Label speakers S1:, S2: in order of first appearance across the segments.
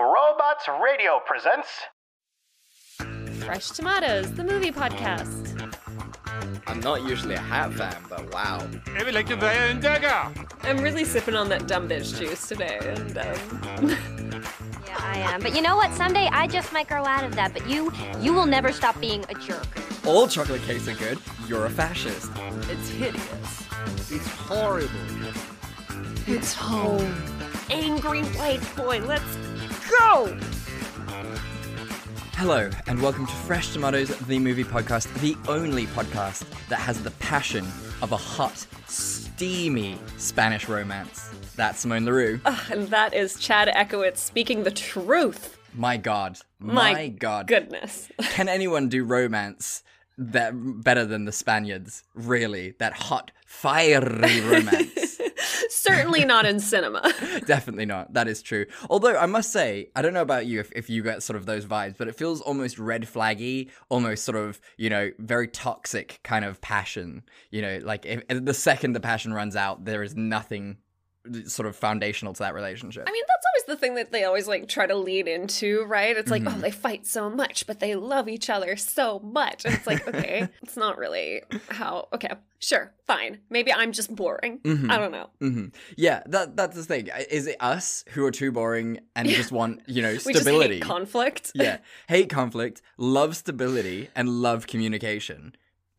S1: Robots Radio presents.
S2: Fresh Tomatoes, the movie podcast.
S3: I'm not usually a hat fan, but wow.
S4: Jeg vil ikke være en dagger!
S2: I'm really sipping on that dumb bitch juice today, and um,
S5: Yeah, I am. But you know what? Someday I just might grow out of that. But you, you will never stop being a jerk.
S3: All chocolate cakes are good. You're a fascist.
S2: it's hideous.
S4: It's horrible.
S2: It's home. Angry white boy, let's go!
S3: Hello, and welcome to Fresh Tomatoes, the movie podcast, the only podcast that has the passion of a hot, steamy Spanish romance. That's Simone LaRue.
S2: Ah, and that is Chad Ekowitz speaking the truth.
S3: My God.
S2: My,
S3: My, God.
S2: Goodness.
S3: Can anyone do romance that better than the Spaniards? Really? That hot, fiery romance.
S2: Certainly not in cinema.
S3: Definitely not. That is true. Although I must say, I don't know about you if, if you get sort of those vibes, but it feels almost red flaggy, almost sort of, you know, very toxic kind of passion. You know, like if, if the second the passion runs out, there is nothing sort of foundational to that relationship.
S2: I mean, that's the thing that they always like try to lead into, right? It's like, oh, they fight so much, but they love each other so much. And it's like, okay, it's not really how. Okay, sure, fine. Maybe I'm just boring. I don't know.
S3: hmm Yeah, that that's the thing. Is it us who are too boring and just want, you know, stability?
S2: hate conflict.
S3: yeah, hate conflict, love stability, and love communication.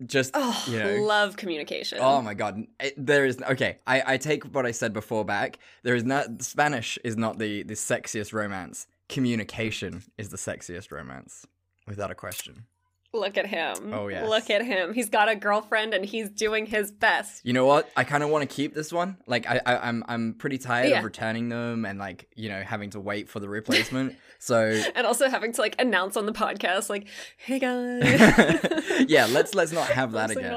S3: Just
S2: Oh,
S3: you know,
S2: love communication.
S3: Oh my god, there is okay. I, I take what I said before back. There is not Spanish is not the the sexiest romance. Communication is the sexiest romance, without a question.
S2: Look at him.
S3: Oh, yeah.
S2: Look at him. He's got a girlfriend and he's doing his best.
S3: You know what? I kind of want to keep this one. Like I, I I'm I'm pretty tired
S2: Yeah.
S3: of returning them and like you know having to wait for the replacement. so
S2: And also having to like announce on the podcast, like, hey guys.
S3: yeah, let's let's not have that again.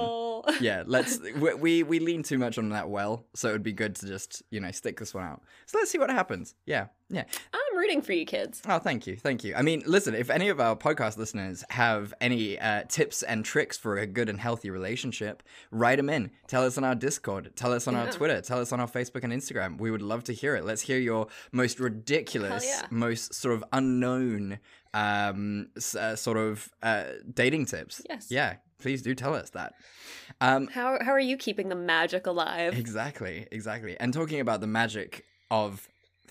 S3: yeah, let's we, we we lean too much on that well, so it would be good to just you know stick this one out. So let's see what happens. Yeah, yeah.
S2: I'm rooting for you kids.
S3: Oh, thank you, thank you. I mean, listen, if any of our podcast listeners have any uh, tips and tricks for a good and healthy relationship, write them in. Tell us on our Discord. Tell us on our Twitter. Tell us on our Facebook and Instagram. We would love to hear it. Let's hear your most ridiculous,
S2: yeah.
S3: most sort of unknown, um, uh, sort of uh, dating tips.
S2: Yes.
S3: Yeah, please do tell us that. Um,
S2: How how are you keeping the magic alive?
S3: Exactly, exactly. And talking about the magic of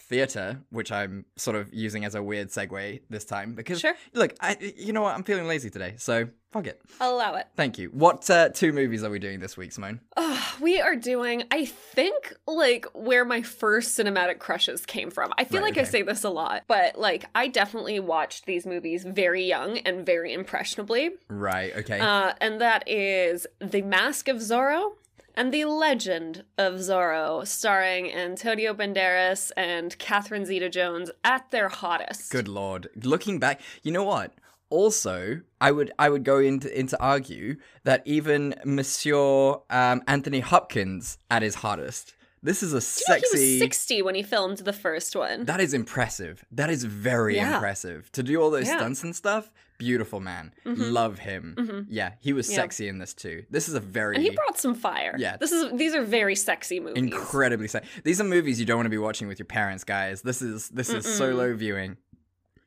S3: theater, which I'm sort of using as a weird segue this time because
S2: Sure.
S3: look, I you know what, I'm feeling lazy today, so fuck it.
S2: I'll Allow it.
S3: Thank you. What uh, two movies are we doing this week, Simone?
S2: Oh, we are doing, I think, like where my first cinematic crushes came from. I feel
S3: Right,
S2: like I say this a lot, but like I definitely watched these movies very young and very impressionably.
S3: Right. Okay.
S2: Uh, and that is The Mask of Zorro and The Legend of Zorro, starring Antonio Banderas and Catherine Zeta Jones at their hottest.
S3: Good lord. Looking back, you know what? Also, I would I would go into into argue that even Monsieur um, Anthony Hopkins at his hottest. This is a sexy.
S2: He was 60 when he filmed the first one.
S3: That is impressive. That is very
S2: Yeah.
S3: impressive. To do all those
S2: Yeah.
S3: stunts and stuff, beautiful man. Mm-hmm. Love him. Mm-hmm. Yeah, he was
S2: Yeah.
S3: sexy in this too. This is a very
S2: and he brought some fire.
S3: Yeah.
S2: This is these are very sexy movies.
S3: incredibly sexy. These are movies you don't want to be watching with your parents, guys. This is this is solo viewing.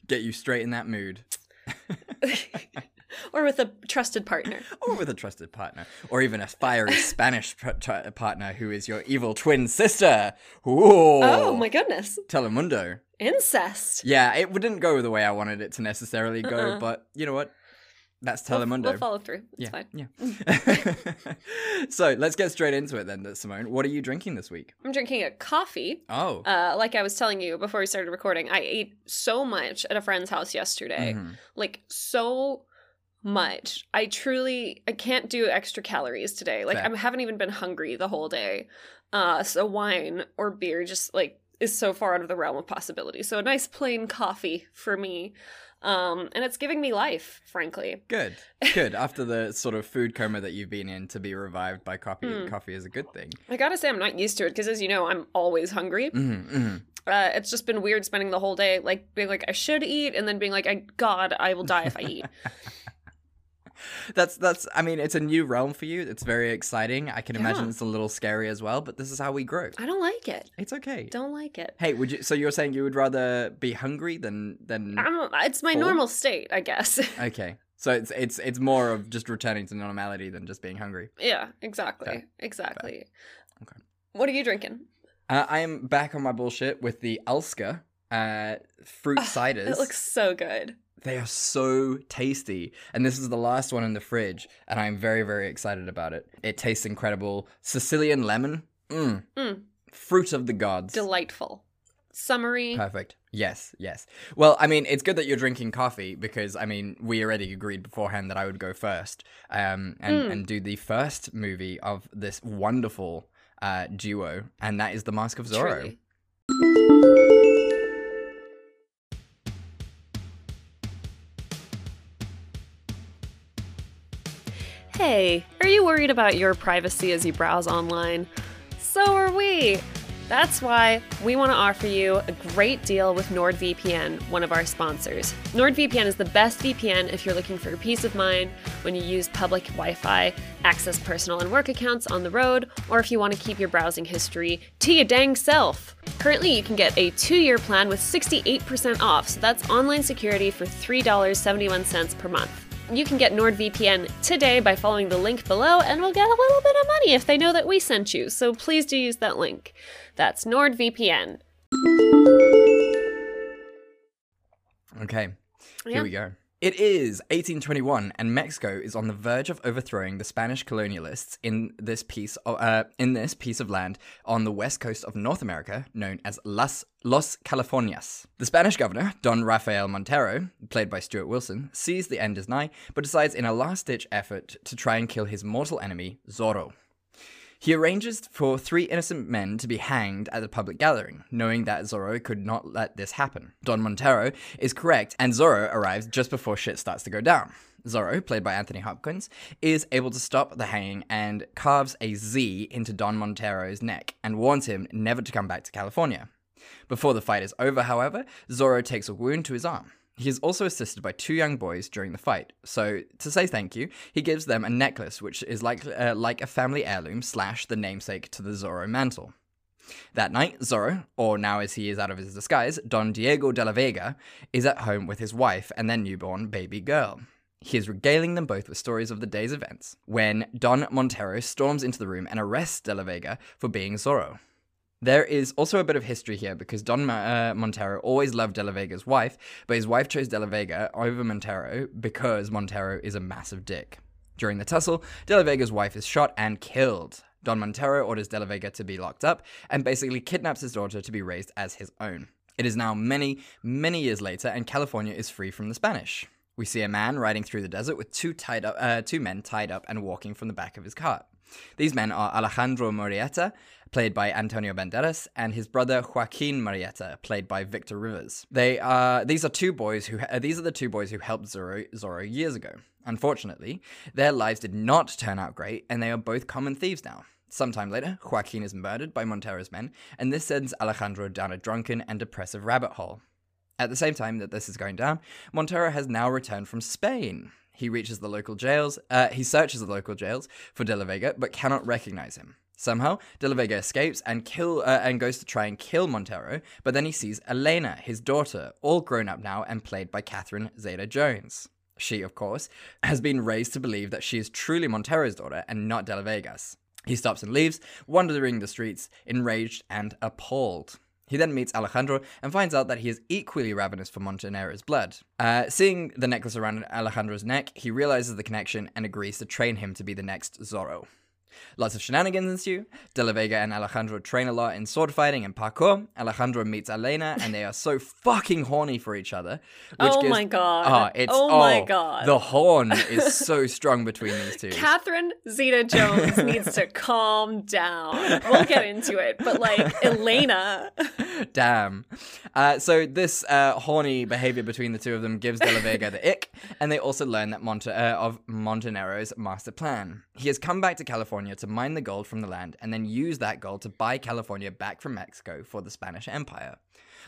S3: Get you straight in that mood.
S2: or with a trusted partner.
S3: Or with a trusted partner, or even a fiery Spanish pr- tr- partner who is your evil twin sister. Ooh,
S2: Oh my goodness.
S3: Telemundo.
S2: Incest.
S3: Yeah, it wouldn't go the way I wanted it to necessarily go,
S2: Uh-uh.
S3: but you know what? That's
S2: We'll-
S3: Telemundo.
S2: We'll, follow through. It's
S3: yeah,
S2: fine.
S3: yeah. so let's get straight into it then, Simone. What are you drinking this week?
S2: I'm drinking a coffee.
S3: Oh,
S2: Uh, like I was telling you before we started recording, I ate so much at a friend's house yesterday.
S3: Mhm.
S2: Like so much. I truly I can't do extra calories today. Like
S3: Fair.
S2: I haven't even been hungry the whole day. Uh so wine or beer just like is so far out of the realm of possibility. So a nice plain coffee for me. Um and it's giving me life, frankly.
S3: good, good. After the sort of food coma that you've been in, to be revived by coffee,
S2: Hmm.
S3: coffee is a good thing.
S2: I gotta say, I'm not used to it because, as you know, I'm always hungry.
S3: hmm hmm
S2: Uh, it's just been weird spending the whole day like being like I should eat, and then being like, I God, I will die if I eat.
S3: that's that's. I mean, it's a new realm for you. It's very exciting. I can imagine it's a little scary as well. But this is how we grow.
S2: I don't like it.
S3: It's okay.
S2: Don't like it.
S3: Hey, would you? So you're saying you would rather be hungry than than?
S2: It's my
S3: Full?
S2: normal state, I guess.
S3: Okay, so it's it's it's more of just returning to normality than just being hungry.
S2: yeah, exactly.
S3: Fair.
S2: Exactly.
S3: Okay.
S2: What are you drinking?
S3: Uh, I am back on my bullshit with the Ulska uh, fruit ciders.
S2: It looks so good.
S3: They are so tasty. And this is the last one in the fridge, and I'm very, very excited about it. It tastes incredible. Sicilian lemon. Mm.
S2: Mm.
S3: Fruit of the gods.
S2: Delightful. Summery.
S3: Perfect. Yes, yes. Well, I mean, it's good that you're drinking coffee because, I mean, we already agreed beforehand that I would go first um, and,
S2: Mm.
S3: and do the first movie of this wonderful uh, duo, and that is The Mask of Zorro.
S2: Truly. Hey, are you worried about your privacy as you browse online? So are we. That's why we want to offer you a great deal with NordVPN, one of our sponsors. NordVPN is the best VPN if you're looking for peace of mind when you use public Wi Fi, access personal and work accounts on the road, or if you want to keep your browsing history to your dang self. Currently, you can get a two year plan with 68% off, so that's online security for $3.71 per month. You can get NordVPN today by following the link below, and we'll get a little bit of money if they know that we sent you. So please do use that link. That's NordVPN.
S3: Okay,
S2: Yeah.
S3: here we go. It is 1821, and Mexico is on the verge of overthrowing the Spanish colonialists in this piece of uh, in this piece of land on the west coast of North America, known as Las Los Californias. The Spanish governor, Don Rafael Montero, played by Stuart Wilson, sees the end is nigh, but decides in a last-ditch effort to try and kill his mortal enemy, Zorro. He arranges for three innocent men to be hanged at a public gathering, knowing that Zorro could not let this happen. Don Montero is correct, and Zorro arrives just before shit starts to go down. Zorro, played by Anthony Hopkins, is able to stop the hanging and carves a Z into Don Montero's neck and warns him never to come back to California. Before the fight is over, however, Zorro takes a wound to his arm. He is also assisted by two young boys during the fight. So, to say thank you, he gives them a necklace which is like uh, like a family heirloom slash the namesake to the Zorro mantle. That night, Zorro, or now as he is out of his disguise, Don Diego de la Vega, is at home with his wife and their newborn baby girl. He is regaling them both with stories of the day's events when Don Montero storms into the room and arrests de la Vega for being Zorro. There is also a bit of history here because Don Ma- uh, Montero always loved De La Vega's wife, but his wife chose De La Vega over Montero because Montero is a massive dick. During the tussle, De La Vega's wife is shot and killed. Don Montero orders De La Vega to be locked up and basically kidnaps his daughter to be raised as his own. It is now many, many years later, and California is free from the Spanish. We see a man riding through the desert with two tied up, uh, two men tied up and walking from the back of his cart. These men are Alejandro Murrieta, played by Antonio Banderas, and his brother Joaquin Murrieta, played by Victor Rivers. They are these are two boys who uh, these are the two boys who helped Zorro, Zorro years ago. Unfortunately, their lives did not turn out great, and they are both common thieves now. Sometime later, Joaquin is murdered by Montero's men, and this sends Alejandro down a drunken and depressive rabbit hole. At the same time that this is going down, Montero has now returned from Spain. He reaches the local jails, uh, he searches the local jails for De La Vega, but cannot recognize him. Somehow, De La Vega escapes and kill uh, and goes to try and kill Montero, but then he sees Elena, his daughter, all grown up now and played by Catherine Zeta-Jones. She, of course, has been raised to believe that she is truly Montero's daughter and not De La Vega's. He stops and leaves, wandering the streets, enraged and appalled. He then meets Alejandro and finds out that he is equally ravenous for Montenero's blood. Uh, seeing the necklace around Alejandro's neck, he realizes the connection and agrees to train him to be the next Zorro. Lots of shenanigans ensue. De La Vega and Alejandro train a lot in sword fighting and parkour. Alejandro meets Elena, and they are so fucking horny for each other. Which
S2: Oh
S3: gives-
S2: my God.
S3: It's,
S2: Oh my God.
S3: The horn is so strong between these two.
S2: Catherine Zeta Jones needs to calm down. We'll get into it, but like Elena.
S3: Damn. Uh, so this uh, horny behavior between the two of them gives De La Vega the ick, and they also learn that Monte- uh, of Montenero's master plan. He has come back to California to mine the gold from the land, and then use that gold to buy California back from Mexico for the Spanish Empire.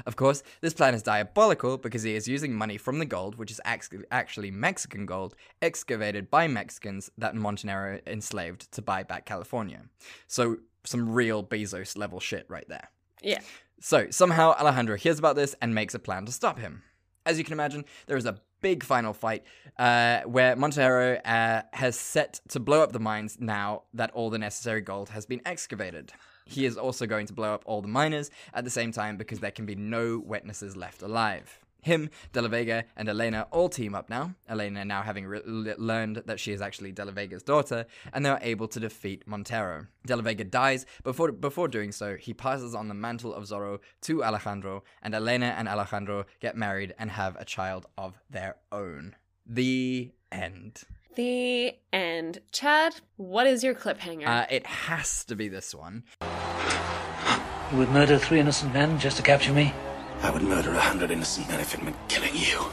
S3: Of course, this plan is diabolical because he is using money from the gold, which is actually Mexican gold, excavated by Mexicans that Montenegro enslaved to buy back California. So, some real Bezos level shit right there.
S2: Yeah.
S3: So, somehow Alejandro hears about this and makes a plan to stop him. As you can imagine, there is a big final fight uh, where Montero uh, has set to blow up the mines now that all the necessary gold has been excavated. He is also going to blow up all the miners at the same time because there can be no witnesses left alive. Him, De La Vega, and Elena all team up now. Elena now having re- learned that she is actually De La Vega's daughter, and they are able to defeat Montero. De La Vega dies. Before before doing so, he passes on the mantle of Zorro to Alejandro, and Elena and Alejandro get married and have a child of their own. The end.
S2: The end. Chad, what is your cliffhanger?
S3: Uh, it has to be this one.
S6: You would murder three innocent men just to capture me?
S7: I would murder a hundred innocent men if it meant killing you.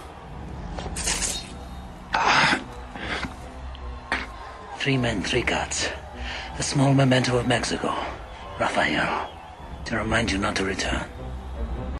S6: Three men, three gods. A small memento of Mexico. Raphael. To remind you not to return.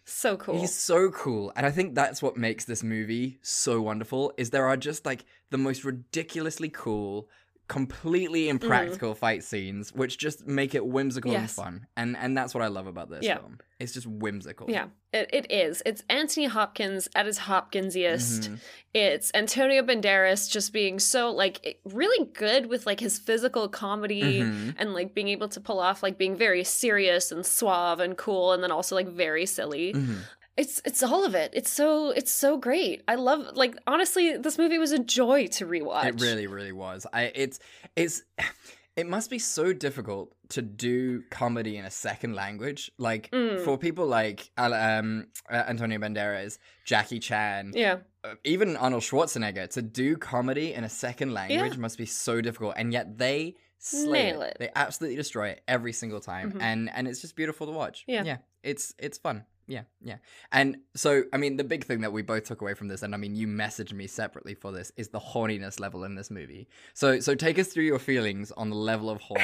S2: so cool.
S3: He's so cool, and I think that's what makes this movie so wonderful. Is there are just like the most ridiculously cool, completely impractical fight scenes, which just make it whimsical and fun, and and that's what I love about this
S2: Yeah.
S3: film. It's just whimsical.
S2: Yeah, it, it is. It's Anthony Hopkins at his Hopkinsiest.
S3: Mm-hmm.
S2: It's Antonio Banderas just being so like really good with like his physical comedy
S3: Mhm.
S2: and like being able to pull off like being very serious and suave and cool and then also like very silly.
S3: Mhm.
S2: It's it's all of it. It's so it's so great. I love like honestly this movie was a joy to rewatch.
S3: It really, really was. I it's it's it must be so difficult to do comedy in a second language. Like
S2: Mm.
S3: for people like um, Antonio Banderas, Jackie Chan,
S2: Yeah.
S3: uh, even Arnold Schwarzenegger, to do comedy in a second language must be so difficult, and yet they slay
S2: Nail it.
S3: They absolutely destroy it every single time,
S2: Mhm.
S3: and and it's just beautiful to watch.
S2: Yeah.
S3: yeah, it's it's fun. Yeah, yeah. And so, I mean, the big thing that we both took away from this, and I mean, you messaged me separately for this, is the horniness level in this movie. So, so take us through your feelings on the level of horn.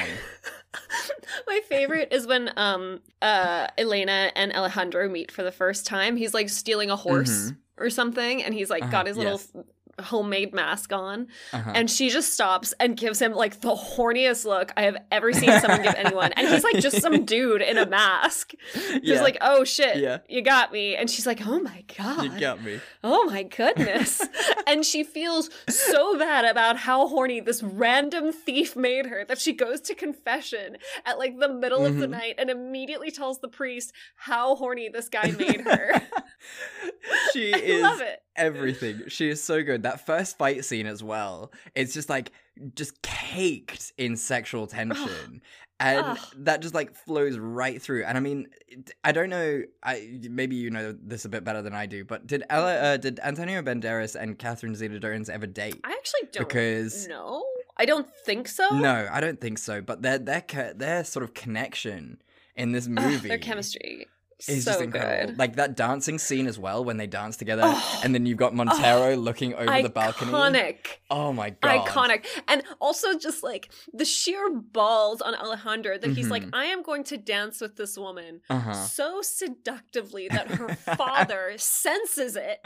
S2: My favorite is when um uh Elena and Alejandro meet for the first time. He's like stealing a horse or something and he's like
S3: Mm-hmm. Uh-huh,
S2: got his little
S3: yes.
S2: Homemade mask on
S3: Uh-huh.
S2: and she just stops and gives him like the horniest look I have ever seen someone give anyone. And he's like just some dude in a mask. Just
S3: Yeah.
S2: like, "Oh shit,
S3: Yeah.
S2: you got me." And she's like, "Oh my god."
S3: you got me.
S2: Oh my goodness. and she feels so bad about how horny this random thief made her that she goes to confession at like the middle of the
S3: Mhm.
S2: night and immediately tells the priest how horny this guy made her.
S3: she
S2: I
S3: is everything. She is so good. That first fight scene as well. It's just like just caked in sexual tension. And
S2: Ugh.
S3: that just like flows right through. And I mean, I don't know. I maybe you know this a bit better than I do. But did Ella, uh, did Antonio Banderas and Catherine Zeta-Jones ever date?
S2: I actually don't
S3: Because-
S2: know. I don't think so.
S3: No, I don't think so. But their their their sort of connection in this
S2: Ugh,
S3: movie,
S2: their chemistry
S3: is
S2: so
S3: just incredible.
S2: good.
S3: Like that dancing scene as well when they dance together,
S2: Oh.
S3: and then you've got Montero looking over the balcony.
S2: Iconic.
S3: Oh my god!
S2: Iconic. And also just like the sheer balls on Alejandro that he's like,
S3: Mhm.
S2: I am going to dance with this woman
S3: Uh-huh.
S2: so seductively that her father senses it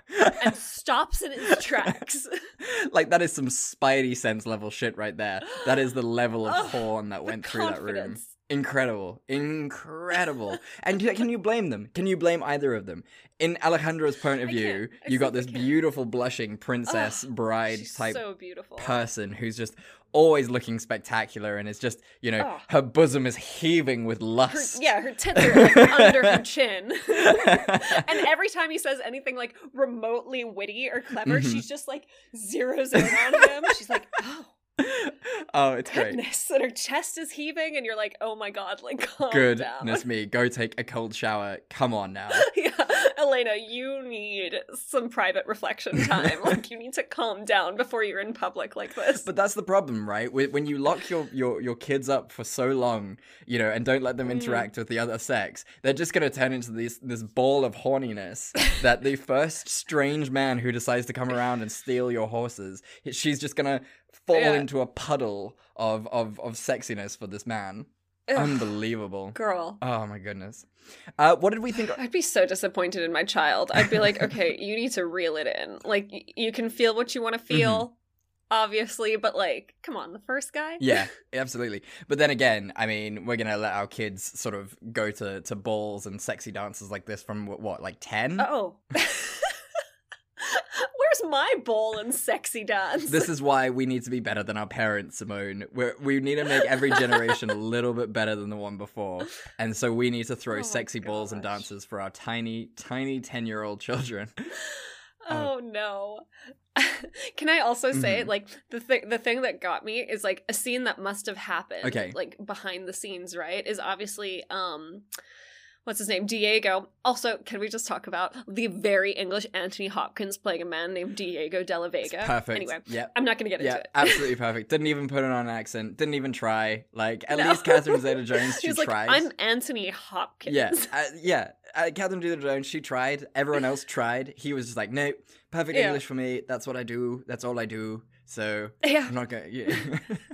S2: and stops in its tracks.
S3: like that is some Spidey sense level shit right there. That is the level of horn that went through that room. Incredible, incredible. and can you blame them? Can you blame either of them? In Alejandro's point of view, you got this beautiful blushing princess bride type
S2: so
S3: person who's just always looking spectacular and is just you know her bosom is heaving with
S2: Her,
S3: lust.
S2: yeah, her tits are like under her chin. and every time he says anything like remotely witty or clever,
S3: Mhm.
S2: she's just like zeroes in on him. She's like, oh,
S3: oh, it's great.
S2: And her chest is heaving, and you're like, oh my god, like, calm
S3: Goodness
S2: down.
S3: me, go take a cold shower. Come on now.
S2: yeah, Elena, you need some private reflection time. like, you need to calm down before you're in public like this.
S3: But that's the problem, right? When you lock your, your, your kids up for so long, you know, and don't let
S2: Mm.
S3: them interact with the other sex, they're just going to turn into this this ball of horniness that the first strange man who decides to come around and steal your horses, she's just going to fall
S2: Yeah.
S3: into a puddle of, of, of sexiness for this man.
S2: Ugh,
S3: Unbelievable.
S2: girl.
S3: Oh my goodness. Uh, what did we think?
S2: I'd be so disappointed in my child. I'd be like, okay, you need to reel it in. Like, y- you can feel what you want to feel, obviously, but like, come on, the first guy?
S3: yeah, absolutely. But then again, I mean, we're gonna let our kids sort of go to to balls and sexy dances like this from what, what like ten?
S2: Oh. Where's my ball and sexy dance?
S3: This is why we need to be better than our parents, Simone. We're, we need to make every generation a little bit better than the one before. And so we need to throw
S2: Oh
S3: sexy balls and dances for our tiny, tiny 10 year old children.
S2: Oh no. Can I also say
S3: Mhm.
S2: like the thing the thing that got me is like a scene that must have happened
S3: Okay.
S2: like behind the scenes, right? Is obviously um what's his name? Diego. Also, can we just talk about the very English Anthony Hopkins playing a man named Diego de la Vega?
S3: Perfect.
S2: Anyway,
S3: Yep.
S2: I'm not going to get
S3: Yeah,
S2: into it.
S3: absolutely perfect. Didn't even put it on an accent. Didn't even try. Like, at
S2: No.
S3: least Catherine Zeta Jones, she
S2: He was like,
S3: tried.
S2: I'm Anthony Hopkins.
S3: Yeah, uh, yeah. Uh, Catherine Zeta Jones, she tried. Everyone else tried. He was just like, nope, perfect
S2: Yeah.
S3: English for me. That's what I do. That's all I do. So
S2: Yeah.
S3: I'm not going. Yeah.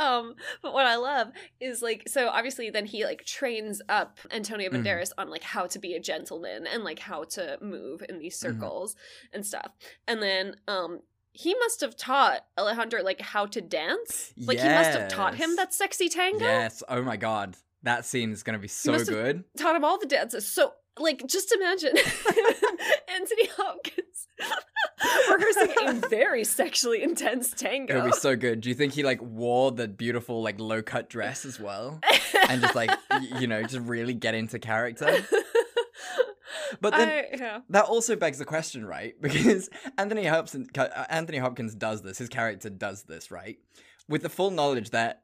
S2: Um, but what I love is like so obviously then he like trains up Antonio
S3: Mhm.
S2: Banderas on like how to be a gentleman and like how to move in these
S3: Mhm.
S2: circles and stuff. And then um he must have taught Alejandro like how to dance. Like he must have taught him that sexy tango.
S3: yes. Oh my god, that scene is gonna be so good.
S2: Taught him all the dances. So like just imagine Anthony Hopkins rehearsing a very sexually intense tango.
S3: It would be so good. Do you think he like wore the beautiful like low cut dress as well, and just like you know just really get into character? But then
S2: I, yeah.
S3: that also begs the question, right? Because Anthony Hopkins, uh, Anthony Hopkins does this. His character does this, right? With the full knowledge that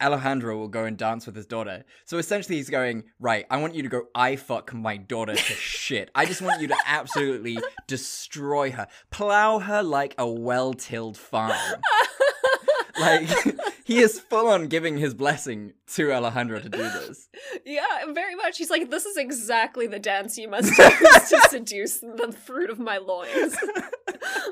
S3: Alejandro will go and dance with his daughter. So essentially, he's going right. I want you to go. I fuck my daughter to shit. I just want you to absolutely destroy her, plow her like a well-tilled farm. Like he is full on giving his blessing to Alejandro to do this.
S2: Yeah, very much. He's like, this is exactly the dance you must use to seduce the fruit of my loins.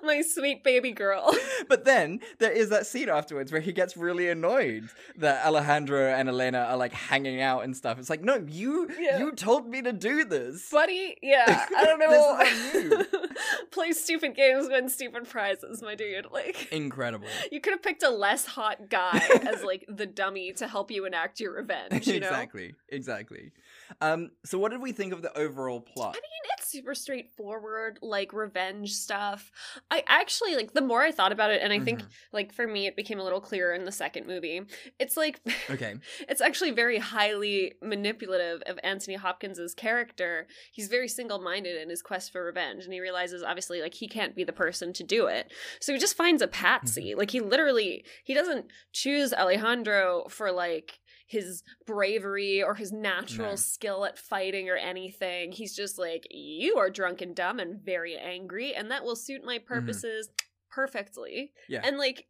S2: My sweet baby girl.
S3: But then there is that scene afterwards where he gets really annoyed that Alejandro and Elena are like hanging out and stuff. It's like, no, you
S2: Yeah.
S3: you told me to do this.
S2: Buddy, yeah, I don't know. Play stupid games, win stupid prizes, my dude. Like,
S3: Incredible.
S2: you could have picked a less hot guy as like the dummy to help you enact your revenge. You know?
S3: exactly. Exactly. Um, so what did we think of the overall plot?
S2: I mean, it's super straightforward, like revenge stuff. I actually like the more I thought about it, and I think
S3: Mhm.
S2: like for me, it became a little clearer in the second movie. It's like
S3: Okay.
S2: it's actually very highly manipulative of Anthony Hopkins's character. He's very single-minded in his quest for revenge, and he realizes obviously like he can't be the person to do it. So he just finds a patsy. Like he literally he doesn't choose Alejandro for like his bravery or his natural
S3: No.
S2: skill at fighting or anything. He's just like you are drunk and dumb and very angry and that will suit my mm-hmm. purposes perfectly.
S3: Yeah.
S2: And like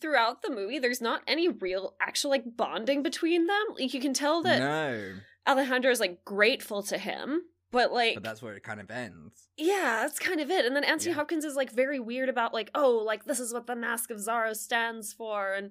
S2: throughout the movie there's not any real actual like bonding between them. Like you can tell that
S3: no.
S2: Alejandro is like grateful to him, but like
S3: But that's where it kind of ends.
S2: yeah, that's kind of it. And then Anthony
S3: Yeah.
S2: Hopkins is like very weird about like, oh, like this is what the Mask of Zorro stands for, and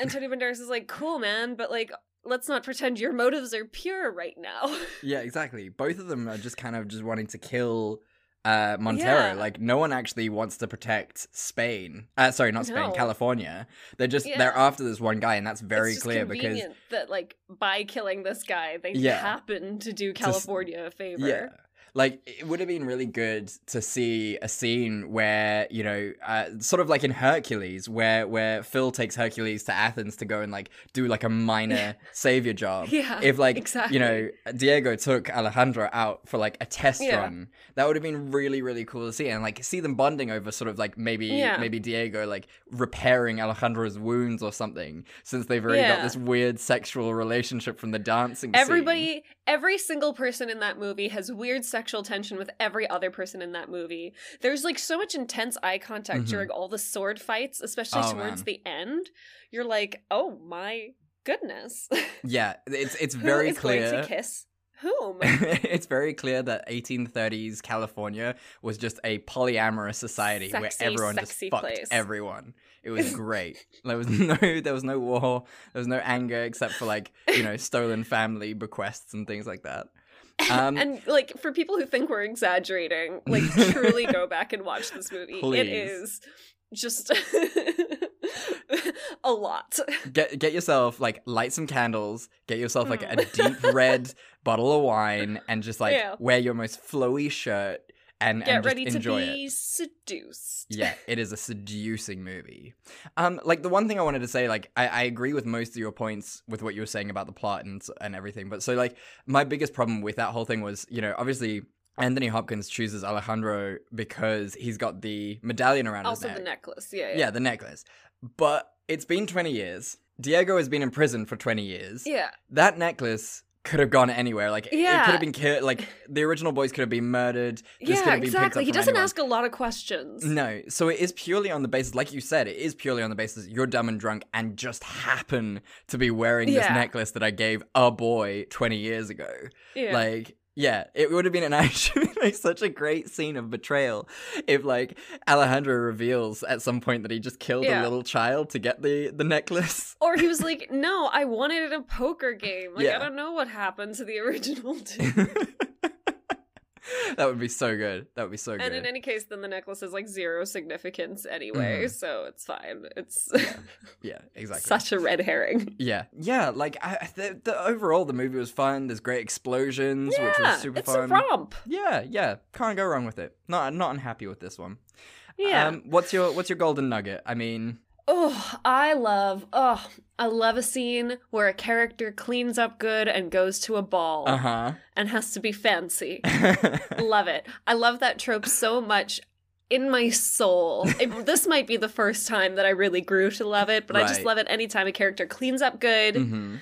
S2: Antonio Banderas is like, cool, man, but like, let's not pretend your motives are pure right now.
S3: Yeah, exactly. Both of them are just kind of just wanting to kill uh Montero.
S2: Yeah.
S3: Like no one actually wants to protect Spain. Uh sorry, not Spain,
S2: No.
S3: California. They're just
S2: Yeah.
S3: they're after this one guy and that's very clear because
S2: convenient that like by killing this guy, they
S3: Yeah.
S2: happen to do California a favor.
S3: Yeah. Like it would have been really good to see a scene where you know, uh, sort of like in Hercules, where where Phil takes Hercules to Athens to go and like do like a minor savior job.
S2: Yeah,
S3: If like
S2: exactly.
S3: you know Diego took Alejandro out for like a test
S2: Yeah.
S3: run, that would have been really really cool to see and like see them bonding over sort of like maybe
S2: Yeah.
S3: maybe Diego like repairing Alejandro's wounds or something since they've already got this weird sexual relationship from the dancing. scene.
S2: Everybody, every single person in that movie has weird sexual tension with every other person in that movie. There's like so much intense eye contact
S3: Mhm.
S2: during all the sword fights, especially
S3: Oh,
S2: towards
S3: man.
S2: the end. You're like, oh my goodness.
S3: Yeah, it's it's very clear.
S2: going to kiss Whom?
S3: it's very clear that 1830s California was just a polyamorous society where
S2: Sexy,
S3: everyone just fucked
S2: place.
S3: everyone. It was great. there was no there was no war, there was no anger except for like, you know, stolen family bequests and things like that. Um
S2: and like for people who think we're exaggerating, like truly go back and watch this movie. It
S3: Please.
S2: is just a lot.
S3: get get yourself like light some candles, get yourself like a deep red bottle of wine and just like
S2: Hmm. Yeah.
S3: wear your most flowy shirt and,
S2: Get
S3: and
S2: ready to be
S3: it.
S2: seduced.
S3: Yeah, it is a seducing movie. Um, like the one thing I wanted to say, like I, I agree with most of your points with what you were saying about the plot and and everything. But so like my biggest problem with that whole thing was, you know, obviously Anthony Hopkins chooses Alejandro because he's got the medallion around
S2: Also
S3: his neck.
S2: the necklace. Yeah, yeah.
S3: yeah, the necklace. But it's been twenty years. Diego has been in prison for twenty years.
S2: Yeah.
S3: That necklace could have gone anywhere. Like
S2: yeah.
S3: it could have been killed. Like the original boys could have been murdered. This
S2: Yeah, exactly. He doesn't
S3: anyone.
S2: ask a lot of questions.
S3: No, so it is purely on the basis, like you said, it is purely on the basis you're dumb and drunk and just happen to be wearing this necklace that I gave a boy 20 years ago.
S2: Yeah.
S3: Like, yeah, it would have been an actually like such a great scene of betrayal if like Alejandro reveals at some point that he just killed
S2: Yeah.
S3: a little child to get the the necklace.
S2: Or he was like, "No, I wanted it in a poker game. Like
S3: Yeah.
S2: I don't know what happened to the original dude."
S3: that would be so good. That would be so
S2: and
S3: good.
S2: And in any case, then the necklace is like zero significance anyway,
S3: Mhm.
S2: so it's fine. It's
S3: yeah, exactly.
S2: such a red herring.
S3: Yeah, yeah. Like I, the, the overall, the movie was fun. There's great explosions, which
S2: yeah,
S3: was super
S2: it's
S3: fun.
S2: a romp.
S3: Yeah, yeah. Can't go wrong with it. Not not unhappy with this one.
S2: Yeah.
S3: Um, what's your what's your golden nugget? I mean,
S2: Oh, I love, oh, I love a scene where a character cleans up good and goes to a ball
S3: uh huh.
S2: and has to be fancy. love it. I love that trope so much in my soul. It- this might be the first time that I really grew to love it, but I just love it anytime a character cleans up good,
S3: hmm